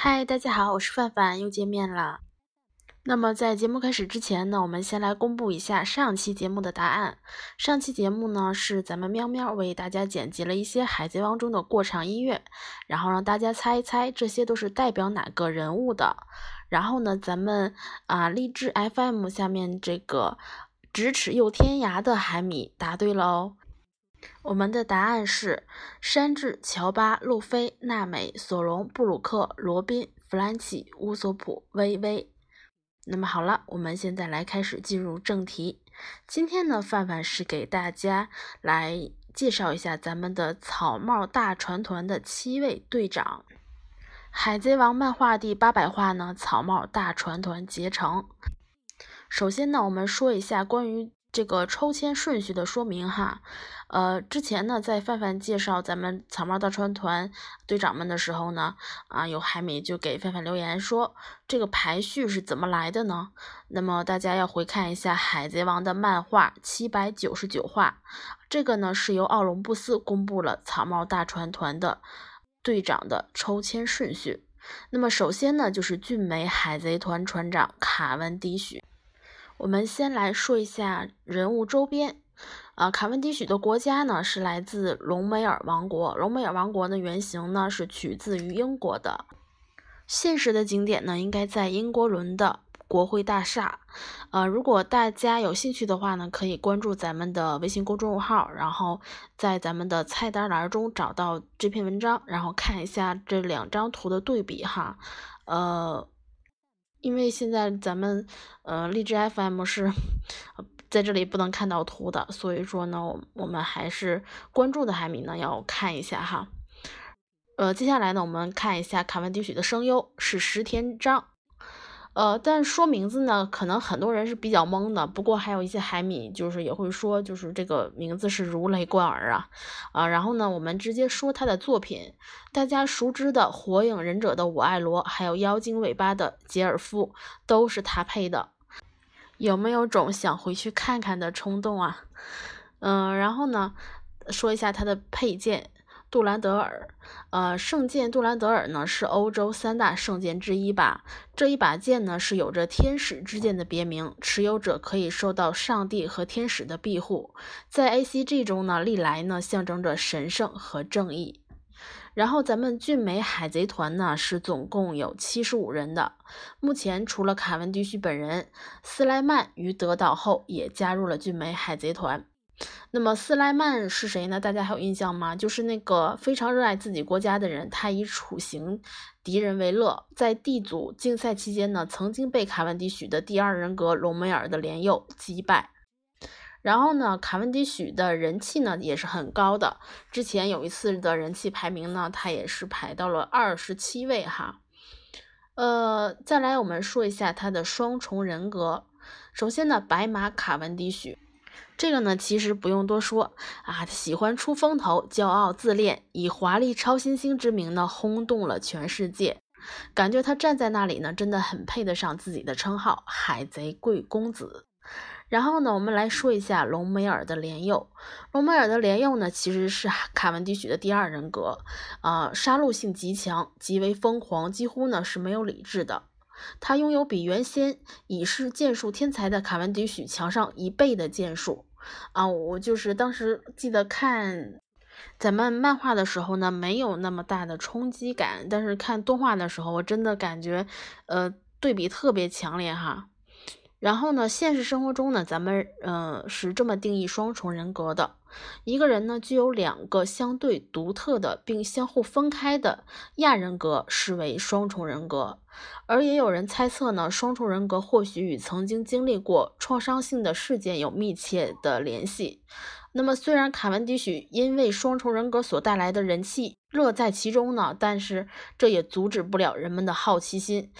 嗨，大家好，我是范范，又见面了。那么在节目开始之前呢，我们先来公布一下上期节目的答案。上期节目呢是咱们喵喵为大家剪辑了一些《海贼王》中的过场音乐，然后让大家猜一猜这些都是代表哪个人物的。然后呢，咱们啊励志 FM 下面这个咫尺又天涯的海米答对了哦。我们的答案是山治、乔巴、路飞、娜美、索隆、布鲁克、罗宾、弗兰奇、乌索普、薇薇。那么好了，我们现在来开始进入正题。今天呢，范范是给大家来介绍一下咱们的草帽大船团的七位队长。海贼王漫画第八百话呢，草帽大船团结成。首先呢，我们说一下关于。这个抽签顺序的说明哈，呃，之前呢，在范范介绍咱们草帽大船团队长们的时候呢，啊，有海米就给范范留言说，这个排序是怎么来的呢？那么大家要回看一下《海贼王》的漫画七百九十九话，这个呢是由奥龙布斯公布了草帽大船团的队长的抽签顺序。那么首先呢，就是俊美海贼团船长卡文迪许。我们先来说一下人物周边，啊，卡文迪许的国家呢是来自隆美尔王国，隆美尔王国的原型呢是取自于英国的，现实的景点呢应该在英国伦的国会大厦，呃，如果大家有兴趣的话呢，可以关注咱们的微信公众号，然后在咱们的菜单栏中找到这篇文章，然后看一下这两张图的对比哈，呃。因为现在咱们呃荔枝 FM 是在这里不能看到图的，所以说呢，我们还是关注的海米呢要看一下哈。呃，接下来呢，我们看一下卡文迪许的声优是石田章。呃，但说名字呢，可能很多人是比较懵的。不过还有一些海米，就是也会说，就是这个名字是如雷贯耳啊啊。然后呢，我们直接说他的作品，大家熟知的《火影忍者》的我爱罗，还有《妖精尾巴》的杰尔夫，都是他配的。有没有种想回去看看的冲动啊？嗯，然后呢，说一下他的配件。杜兰德尔，呃，圣剑杜兰德尔呢是欧洲三大圣剑之一吧？这一把剑呢是有着天使之剑的别名，持有者可以受到上帝和天使的庇护。在 A C G 中呢，历来呢象征着神圣和正义。然后咱们俊美海贼团呢是总共有七十五人的，目前除了卡文迪许本人，斯莱曼于得岛后也加入了俊美海贼团。那么斯莱曼是谁呢？大家还有印象吗？就是那个非常热爱自己国家的人，他以处刑敌人为乐。在地组竞赛期间呢，曾经被卡文迪许的第二人格隆美尔的连佑击败。然后呢，卡文迪许的人气呢也是很高的。之前有一次的人气排名呢，他也是排到了二十七位哈。呃，再来我们说一下他的双重人格。首先呢，白马卡文迪许。这个呢，其实不用多说啊，喜欢出风头，骄傲自恋，以华丽超新星之名呢，轰动了全世界。感觉他站在那里呢，真的很配得上自己的称号——海贼贵公子。然后呢，我们来说一下隆美尔的莲佑。隆美尔的莲佑呢，其实是卡文迪许的第二人格，啊，杀戮性极强，极为疯狂，几乎呢是没有理智的。他拥有比原先已是剑术天才的卡文迪许强上一倍的剑术。啊，我就是当时记得看咱们漫画的时候呢，没有那么大的冲击感，但是看动画的时候，我真的感觉，呃，对比特别强烈哈。然后呢，现实生活中呢，咱们呃是这么定义双重人格的：一个人呢具有两个相对独特的并相互分开的亚人格，视为双重人格。而也有人猜测呢，双重人格或许与曾经经历过创伤性的事件有密切的联系。那么，虽然卡文迪许因为双重人格所带来的人气乐在其中呢，但是这也阻止不了人们的好奇心。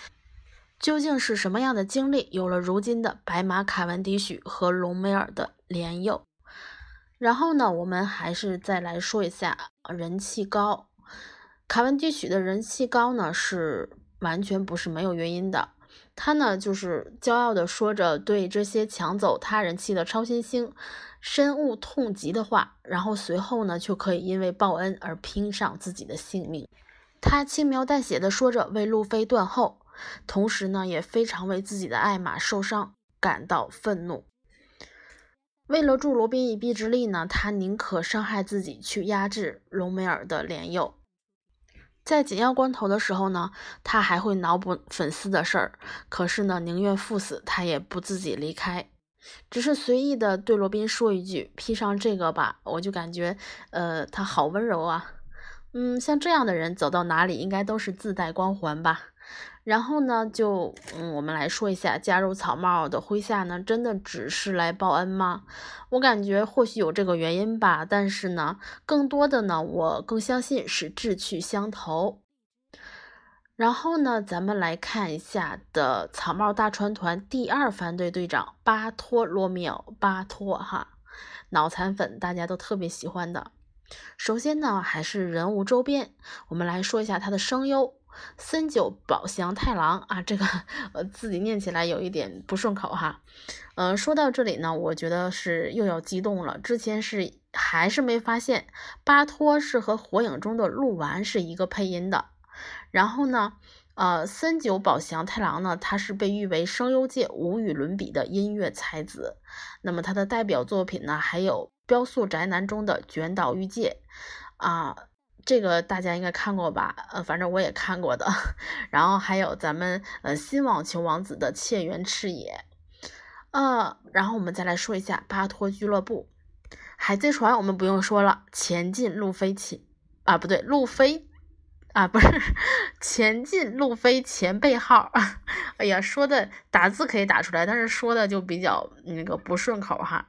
究竟是什么样的经历，有了如今的白马卡文迪许和隆美尔的联佑？然后呢，我们还是再来说一下人气高。卡文迪许的人气高呢，是完全不是没有原因的。他呢，就是骄傲地说着对这些抢走他人气的超新星深恶痛疾的话，然后随后呢，就可以因为报恩而拼上自己的性命。他轻描淡写的说着为路飞断后，同时呢，也非常为自己的爱马受伤感到愤怒。为了助罗宾一臂之力呢，他宁可伤害自己去压制隆美尔的连诱。在紧要关头的时候呢，他还会脑补粉丝的事儿，可是呢，宁愿赴死，他也不自己离开。只是随意的对罗宾说一句：“披上这个吧。”我就感觉，呃，他好温柔啊。嗯，像这样的人走到哪里，应该都是自带光环吧。然后呢，就嗯，我们来说一下，加入草帽的麾下呢，真的只是来报恩吗？我感觉或许有这个原因吧，但是呢，更多的呢，我更相信是志趣相投。然后呢，咱们来看一下的草帽大船团第二番队队长巴托罗米奥，巴托哈，脑残粉大家都特别喜欢的。首先呢，还是人物周边，我们来说一下他的声优。森久保祥太郎啊，这个呃自己念起来有一点不顺口哈。嗯，说到这里呢，我觉得是又要激动了。之前是还是没发现巴托是和火影中的鹿丸是一个配音的。然后呢，呃，森久保祥太郎呢，他是被誉为声优界无与伦比的音乐才子。那么他的代表作品呢，还有《雕塑宅男》中的卷岛裕介啊。这个大家应该看过吧？呃，反正我也看过的。然后还有咱们呃新网球王子的切原赤野，呃，然后我们再来说一下巴托俱乐部，海贼船我们不用说了，前进路飞前啊不对路飞啊不是前进路飞前辈号，哎呀说的打字可以打出来，但是说的就比较那个不顺口哈。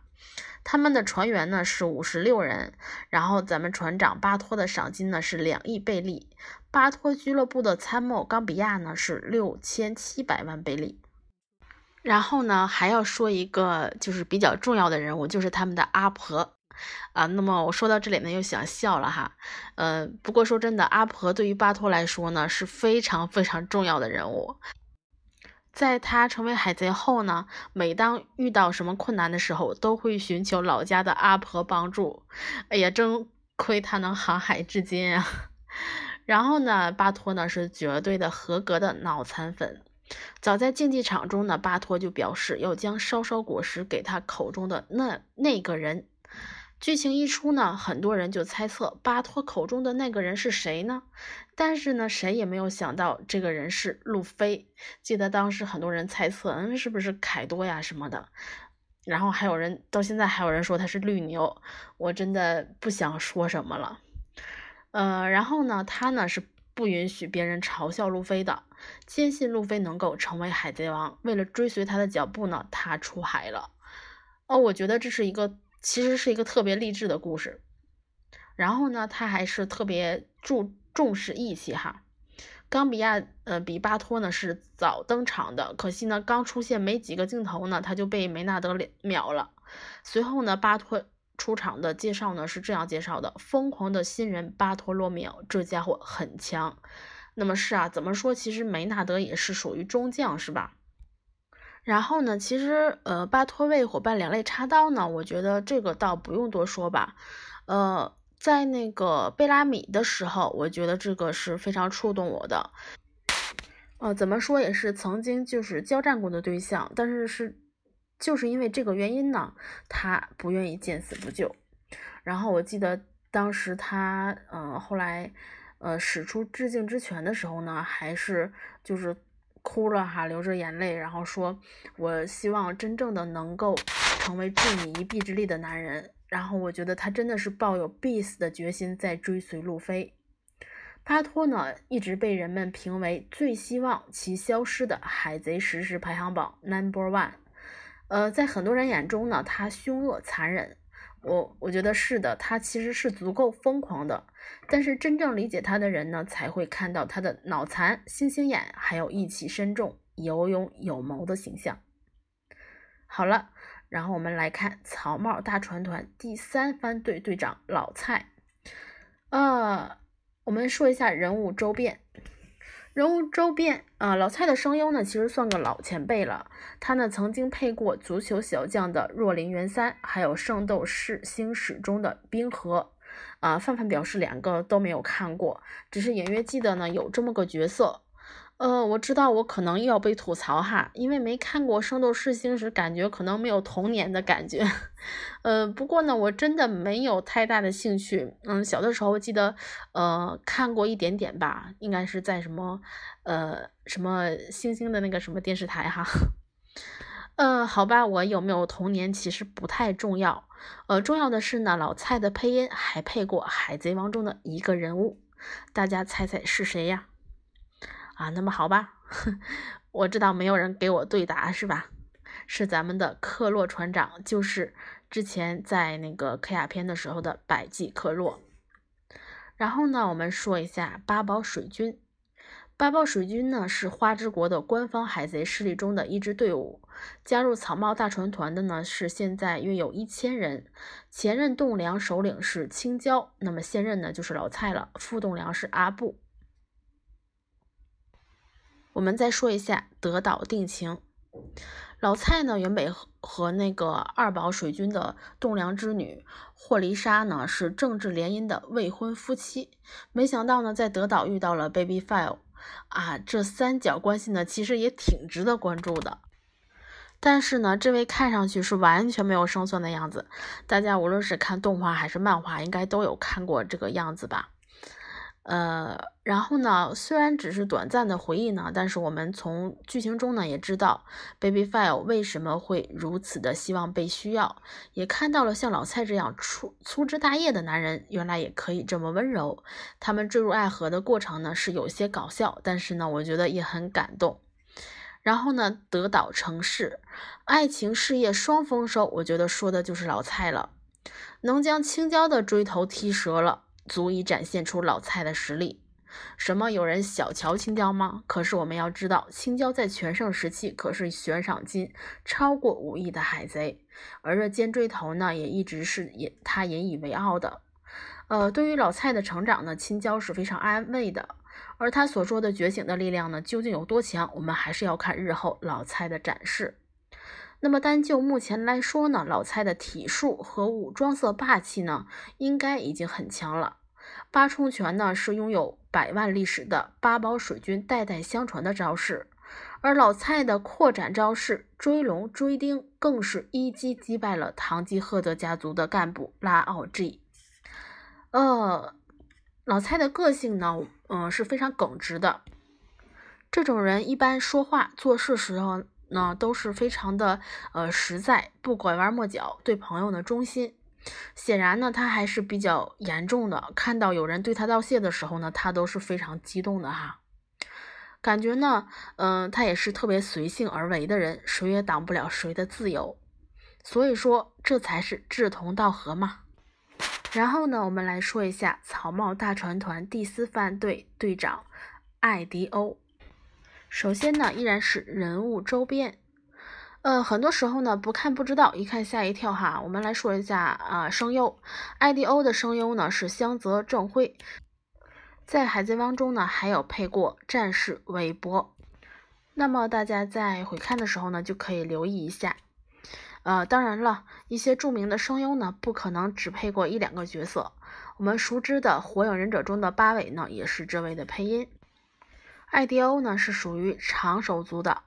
他们的船员呢是五十六人，然后咱们船长巴托的赏金呢是两亿贝利，巴托俱乐部的参谋冈比亚呢是六千七百万贝利。然后呢还要说一个就是比较重要的人物，就是他们的阿婆啊。那么我说到这里呢又想笑了哈，呃，不过说真的，阿婆对于巴托来说呢是非常非常重要的人物。在他成为海贼后呢，每当遇到什么困难的时候，都会寻求老家的阿婆帮助。哎呀，真亏他能航海至今啊！然后呢，巴托呢是绝对的合格的脑残粉。早在竞技场中呢，巴托就表示要将烧烧果实给他口中的那那个人。剧情一出呢，很多人就猜测巴托口中的那个人是谁呢？但是呢，谁也没有想到这个人是路飞。记得当时很多人猜测，嗯，是不是凯多呀什么的？然后还有人到现在还有人说他是绿牛，我真的不想说什么了。呃，然后呢，他呢是不允许别人嘲笑路飞的，坚信路飞能够成为海贼王。为了追随他的脚步呢，他出海了。哦，我觉得这是一个。其实是一个特别励志的故事，然后呢，他还是特别注重视义气哈。冈比亚呃比巴托呢是早登场的，可惜呢刚出现没几个镜头呢，他就被梅纳德秒了。随后呢，巴托出场的介绍呢是这样介绍的：疯狂的新人巴托罗米奥，这家伙很强。那么是啊，怎么说？其实梅纳德也是属于中将是吧？然后呢，其实呃，巴托为伙伴两肋插刀呢，我觉得这个倒不用多说吧。呃，在那个贝拉米的时候，我觉得这个是非常触动我的。呃，怎么说也是曾经就是交战过的对象，但是是就是因为这个原因呢，他不愿意见死不救。然后我记得当时他呃后来呃使出致敬之拳的时候呢，还是就是。哭了哈，流着眼泪，然后说：“我希望真正的能够成为助你一臂之力的男人。”然后我觉得他真的是抱有必死的决心在追随路飞。巴托呢，一直被人们评为最希望其消失的海贼实时排行榜 number one。呃，在很多人眼中呢，他凶恶残忍。我我觉得是的，他其实是足够疯狂的，但是真正理解他的人呢，才会看到他的脑残、星星眼，还有义气深重、有勇有谋的形象。好了，然后我们来看草帽大船团第三番队队长老蔡。呃，我们说一下人物周边。人物周边啊，老蔡的声优呢，其实算个老前辈了。他呢曾经配过足球小将的若林元三，还有圣斗士星矢中的冰河。啊，范范表示两个都没有看过，只是隐约记得呢有这么个角色。呃，我知道我可能又要被吐槽哈，因为没看过《圣斗士星矢》，感觉可能没有童年的感觉。呃，不过呢，我真的没有太大的兴趣。嗯，小的时候记得，呃，看过一点点吧，应该是在什么，呃，什么星星的那个什么电视台哈。呃，好吧，我有没有童年其实不太重要。呃，重要的是呢，老蔡的配音还配过《海贼王》中的一个人物，大家猜猜是谁呀？啊，那么好吧，我知道没有人给我对答是吧？是咱们的克洛船长，就是之前在那个科亚篇的时候的百济克洛。然后呢，我们说一下八宝水军。八宝水军呢是花之国的官方海贼势力中的一支队伍，加入草帽大船团的呢是现在约有一千人。前任栋梁首领是青椒，那么现任呢就是老蔡了，副栋梁是阿布。我们再说一下德岛定情，老蔡呢原本和那个二宝水军的栋梁之女霍丽莎呢是政治联姻的未婚夫妻，没想到呢在德岛遇到了 Baby File，啊，这三角关系呢其实也挺值得关注的。但是呢，这位看上去是完全没有胜算的样子，大家无论是看动画还是漫画，应该都有看过这个样子吧。呃，然后呢，虽然只是短暂的回忆呢，但是我们从剧情中呢也知道，Baby File 为什么会如此的希望被需要，也看到了像老蔡这样粗粗枝大叶的男人，原来也可以这么温柔。他们坠入爱河的过程呢是有些搞笑，但是呢，我觉得也很感动。然后呢，得岛城市，爱情事业双丰收，我觉得说的就是老蔡了，能将青椒的锥头踢折了。足以展现出老蔡的实力。什么有人小瞧青椒吗？可是我们要知道，青椒在全盛时期可是悬赏金超过五亿的海贼，而这尖锥头呢，也一直是引他引以为傲的。呃，对于老蔡的成长呢，青椒是非常安慰的。而他所说的觉醒的力量呢，究竟有多强？我们还是要看日后老蔡的展示。那么单就目前来说呢，老蔡的体术和武装色霸气呢，应该已经很强了。八重拳呢是拥有百万历史的八宝水军代代相传的招式，而老蔡的扩展招式追龙追丁更是一击击败了堂吉诃德家族的干部拉奥 G。呃，老蔡的个性呢，嗯是非常耿直的，这种人一般说话做事时候呢都是非常的呃实在，不拐弯抹角，对朋友呢忠心。显然呢，他还是比较严重的。看到有人对他道谢的时候呢，他都是非常激动的哈。感觉呢，嗯，他也是特别随性而为的人，谁也挡不了谁的自由。所以说，这才是志同道合嘛。然后呢，我们来说一下草帽大船团第四番队队长艾迪欧。首先呢，依然是人物周边。呃，很多时候呢，不看不知道，一看吓一跳哈。我们来说一下啊，声优，IDO 的声优呢是香泽正辉，在海贼王中呢还有配过战士韦伯。那么大家在回看的时候呢，就可以留意一下。呃，当然了，一些著名的声优呢，不可能只配过一两个角色。我们熟知的火影忍者中的八尾呢，也是这位的配音。IDO 呢是属于长手族的。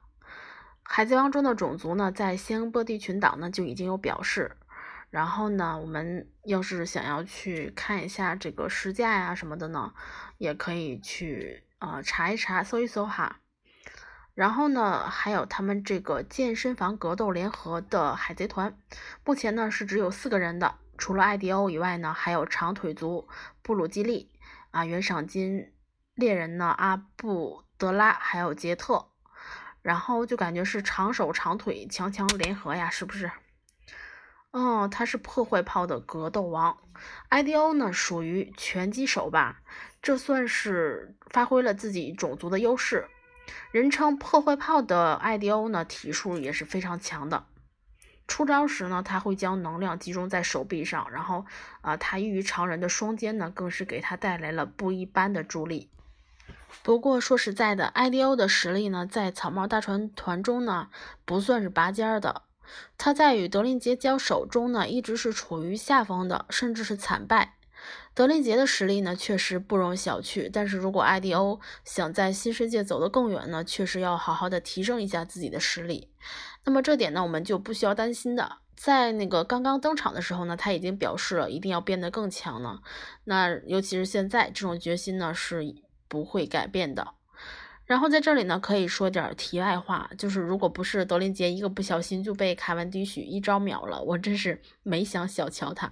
海贼王中的种族呢，在仙波地群岛呢就已经有表示。然后呢，我们要是想要去看一下这个实价呀什么的呢，也可以去呃查一查、搜一搜哈。然后呢，还有他们这个健身房格斗联合的海贼团，目前呢是只有四个人的，除了艾迪欧以外呢，还有长腿族布鲁基利啊、原赏金猎人呢阿布德拉，还有杰特。然后就感觉是长手长腿强强联合呀，是不是？哦，他是破坏炮的格斗王，IDO 呢属于拳击手吧？这算是发挥了自己种族的优势。人称破坏炮的 IDO 呢，体术也是非常强的。出招时呢，他会将能量集中在手臂上，然后啊，他异于常人的双肩呢，更是给他带来了不一般的助力。不过说实在的，IDO 的实力呢，在草帽大船团中呢，不算是拔尖的。他在与德林杰交手中呢，一直是处于下风的，甚至是惨败。德林杰的实力呢，确实不容小觑。但是如果 IDO 想在新世界走得更远呢，确实要好好的提升一下自己的实力。那么这点呢，我们就不需要担心的。在那个刚刚登场的时候呢，他已经表示了一定要变得更强了。那尤其是现在，这种决心呢是不会改变的。然后在这里呢，可以说点题外话，就是如果不是德林杰一个不小心就被凯文迪许一招秒了，我真是没想小瞧他。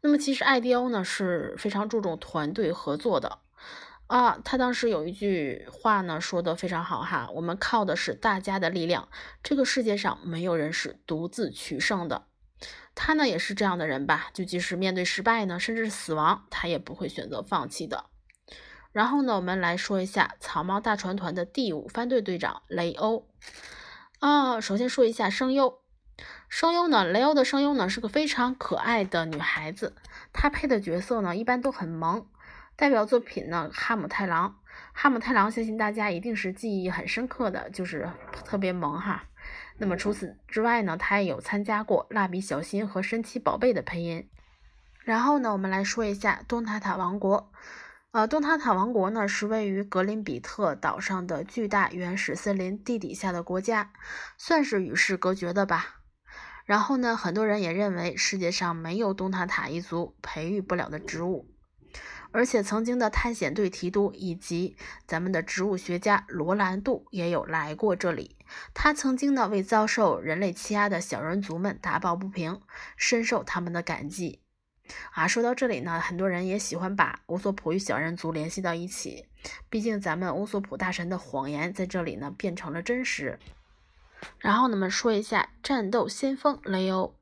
那么其实艾迪欧呢是非常注重团队合作的啊，他当时有一句话呢说的非常好哈，我们靠的是大家的力量，这个世界上没有人是独自取胜的。他呢也是这样的人吧，就即使面对失败呢，甚至是死亡，他也不会选择放弃的。然后呢，我们来说一下草帽大船团的第五番队队长雷欧啊，首先说一下声优。声优呢，雷欧的声优呢是个非常可爱的女孩子，她配的角色呢一般都很萌。代表作品呢，哈姆太郎，哈姆太郎相信大家一定是记忆很深刻的，就是特别萌哈。那么除此之外呢，他也有参加过蜡笔小新和神奇宝贝的配音。然后呢，我们来说一下东塔塔王国。呃，东塔塔王国呢是位于格林比特岛上的巨大原始森林地底下的国家，算是与世隔绝的吧。然后呢，很多人也认为世界上没有东塔塔一族培育不了的植物，而且曾经的探险队提督以及咱们的植物学家罗兰度也有来过这里。他曾经呢为遭受人类欺压的小人族们打抱不平，深受他们的感激。啊，说到这里呢，很多人也喜欢把乌索普与小人族联系到一起，毕竟咱们乌索普大神的谎言在这里呢变成了真实。然后呢，我们说一下战斗先锋雷欧，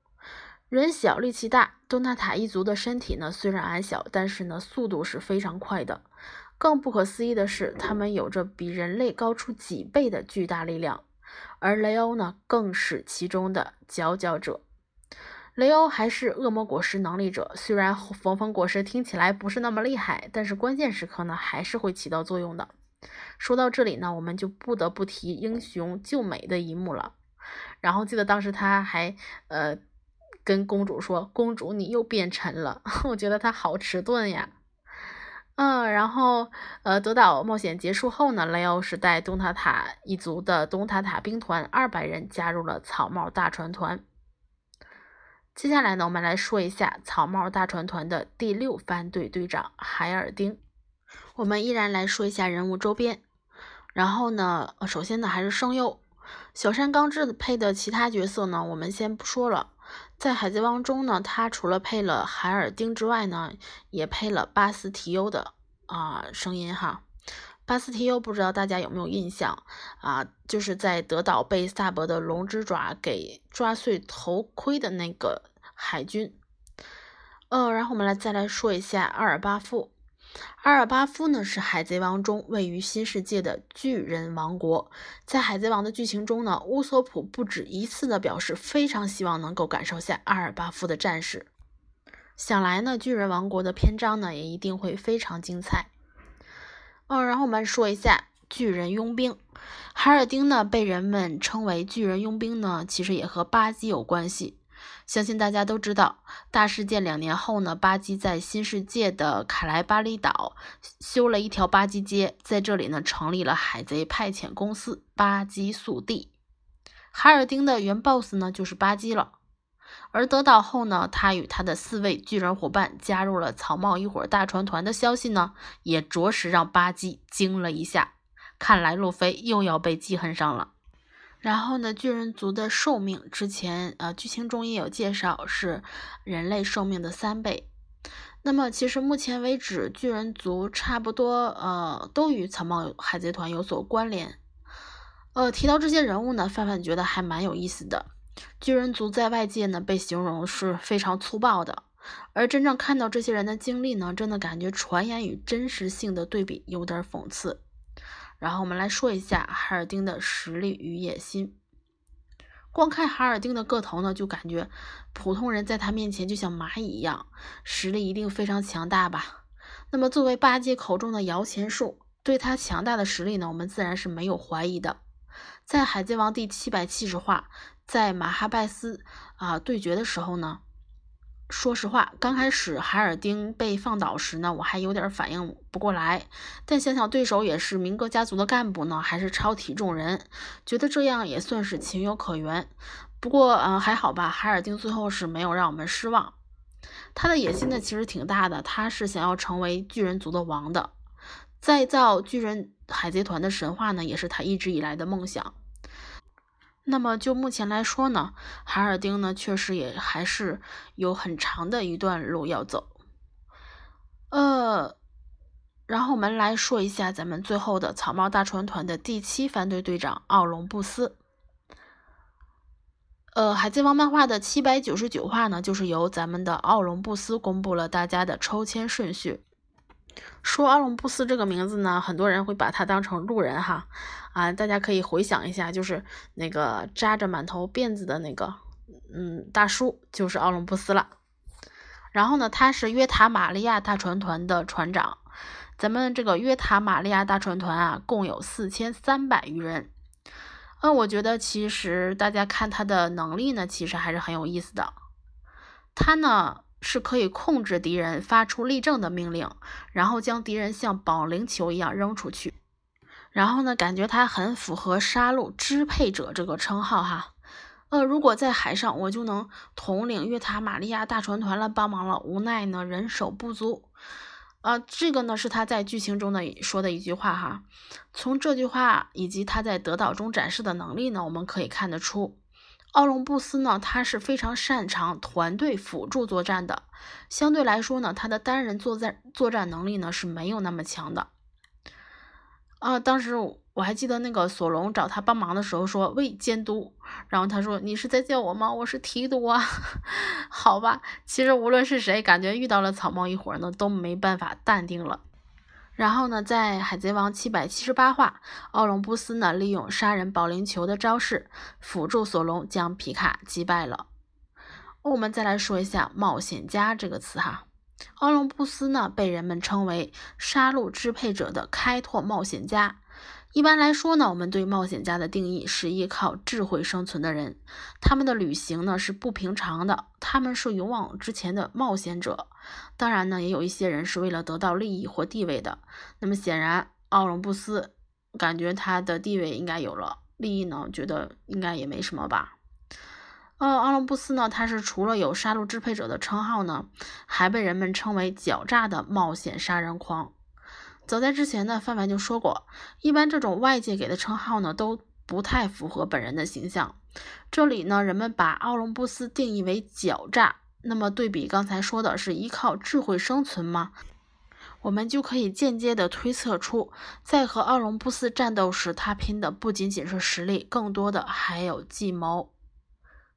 人小力气大。东纳塔一族的身体呢虽然矮小，但是呢速度是非常快的。更不可思议的是，他们有着比人类高出几倍的巨大力量，而雷欧呢更是其中的佼佼者。雷欧还是恶魔果实能力者，虽然缝缝果实听起来不是那么厉害，但是关键时刻呢还是会起到作用的。说到这里呢，我们就不得不提英雄救美的一幕了。然后记得当时他还呃跟公主说：“公主，你又变沉了。”我觉得他好迟钝呀。嗯，然后呃，德岛冒险结束后呢，雷欧是带东塔塔一族的东塔塔兵团二百人加入了草帽大船团。接下来呢，我们来说一下草帽大船团的第六番队队长海尔丁。我们依然来说一下人物周边，然后呢，首先呢还是声优小山刚志配的其他角色呢，我们先不说了。在海贼王中呢，他除了配了海尔丁之外呢，也配了巴斯提优的啊声音哈。巴斯提欧不知道大家有没有印象啊？就是在德岛被萨博的龙之爪给抓碎头盔的那个海军。呃，然后我们来再来说一下阿尔巴夫。阿尔巴夫呢是海贼王中位于新世界的巨人王国。在海贼王的剧情中呢，乌索普不止一次的表示非常希望能够感受下阿尔巴夫的战士。想来呢，巨人王国的篇章呢也一定会非常精彩。嗯，然后我们说一下巨人佣兵海尔丁呢，被人们称为巨人佣兵呢，其实也和巴基有关系。相信大家都知道，大事件两年后呢，巴基在新世界的卡莱巴里岛修了一条巴基街，在这里呢成立了海贼派遣公司巴基速递。海尔丁的原 boss 呢就是巴基了。而得到后呢，他与他的四位巨人伙伴加入了草帽一伙大船团的消息呢，也着实让巴基惊了一下。看来路飞又要被记恨上了。然后呢，巨人族的寿命之前呃剧情中也有介绍，是人类寿命的三倍。那么其实目前为止，巨人族差不多呃都与草帽海贼团有所关联。呃，提到这些人物呢，范范觉得还蛮有意思的。巨人族在外界呢被形容是非常粗暴的，而真正看到这些人的经历呢，真的感觉传言与真实性的对比有点讽刺。然后我们来说一下海尔丁的实力与野心。光看海尔丁的个头呢，就感觉普通人在他面前就像蚂蚁一样，实力一定非常强大吧？那么作为八戒口中的摇钱树，对他强大的实力呢，我们自然是没有怀疑的。在海贼王第七百七十话，在马哈拜斯啊对决的时候呢，说实话，刚开始海尔丁被放倒时呢，我还有点反应不过来。但想想对手也是明哥家族的干部呢，还是超体重人，觉得这样也算是情有可原。不过，嗯，还好吧，海尔丁最后是没有让我们失望。他的野心呢，其实挺大的，他是想要成为巨人族的王的，再造巨人海贼团的神话呢，也是他一直以来的梦想。那么就目前来说呢，海尔丁呢确实也还是有很长的一段路要走。呃，然后我们来说一下咱们最后的草帽大船团的第七反队队长奥龙布斯。呃，海贼王漫画的七百九十九话呢，就是由咱们的奥龙布斯公布了大家的抽签顺序。说奥龙布斯这个名字呢，很多人会把他当成路人哈。啊，大家可以回想一下，就是那个扎着满头辫子的那个，嗯，大叔就是奥龙布斯了。然后呢，他是约塔玛利亚大船团的船长。咱们这个约塔玛利亚大船团啊，共有四千三百余人。嗯，我觉得其实大家看他的能力呢，其实还是很有意思的。他呢是可以控制敌人发出立正的命令，然后将敌人像保龄球一样扔出去。然后呢，感觉他很符合杀戮支配者这个称号哈。呃，如果在海上，我就能统领约塔玛利亚大船团来，帮忙了。无奈呢，人手不足。呃，这个呢是他在剧情中的说的一句话哈。从这句话以及他在得岛中展示的能力呢，我们可以看得出，奥龙布斯呢他是非常擅长团队辅助作战的。相对来说呢，他的单人作战作战能力呢是没有那么强的。啊，当时我还记得那个索隆找他帮忙的时候说：“喂，监督。”然后他说：“你是在叫我吗？我是提督啊。”好吧，其实无论是谁，感觉遇到了草帽一伙呢，都没办法淡定了。然后呢，在海贼王七百七十八话，奥隆布斯呢利用杀人保龄球的招式辅助索隆将皮卡击败了。我们再来说一下“冒险家”这个词哈。奥隆布斯呢，被人们称为杀戮支配者的开拓冒险家。一般来说呢，我们对冒险家的定义是依靠智慧生存的人。他们的旅行呢是不平常的，他们是勇往直前的冒险者。当然呢，也有一些人是为了得到利益或地位的。那么显然，奥龙布斯感觉他的地位应该有了，利益呢，觉得应该也没什么吧。呃，奥龙布斯呢，他是除了有杀戮支配者的称号呢，还被人们称为狡诈的冒险杀人狂。早在之前呢，范范就说过，一般这种外界给的称号呢，都不太符合本人的形象。这里呢，人们把奥龙布斯定义为狡诈，那么对比刚才说的是依靠智慧生存吗？我们就可以间接的推测出，在和奥龙布斯战斗时，他拼的不仅仅是实力，更多的还有计谋。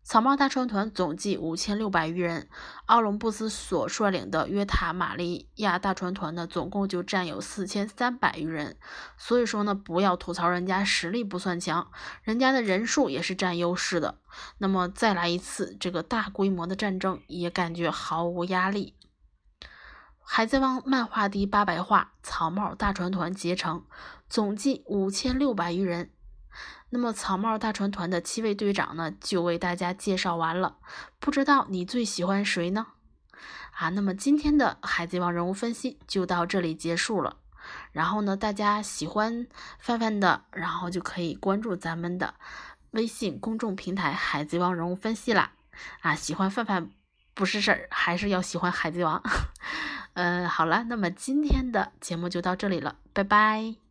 草帽大船团总计五千六百余人，奥龙布斯所率领的约塔玛利亚大船团呢，总共就占有四千三百余人。所以说呢，不要吐槽人家实力不算强，人家的人数也是占优势的。那么再来一次这个大规模的战争，也感觉毫无压力。海贼王漫画第八百话，草帽大船团结成，总计五千六百余人。那么草帽大船团的七位队长呢，就为大家介绍完了。不知道你最喜欢谁呢？啊，那么今天的海贼王人物分析就到这里结束了。然后呢，大家喜欢范范的，然后就可以关注咱们的微信公众平台“海贼王人物分析”啦。啊，喜欢范范不是事儿，还是要喜欢海贼王。嗯，好了，那么今天的节目就到这里了，拜拜。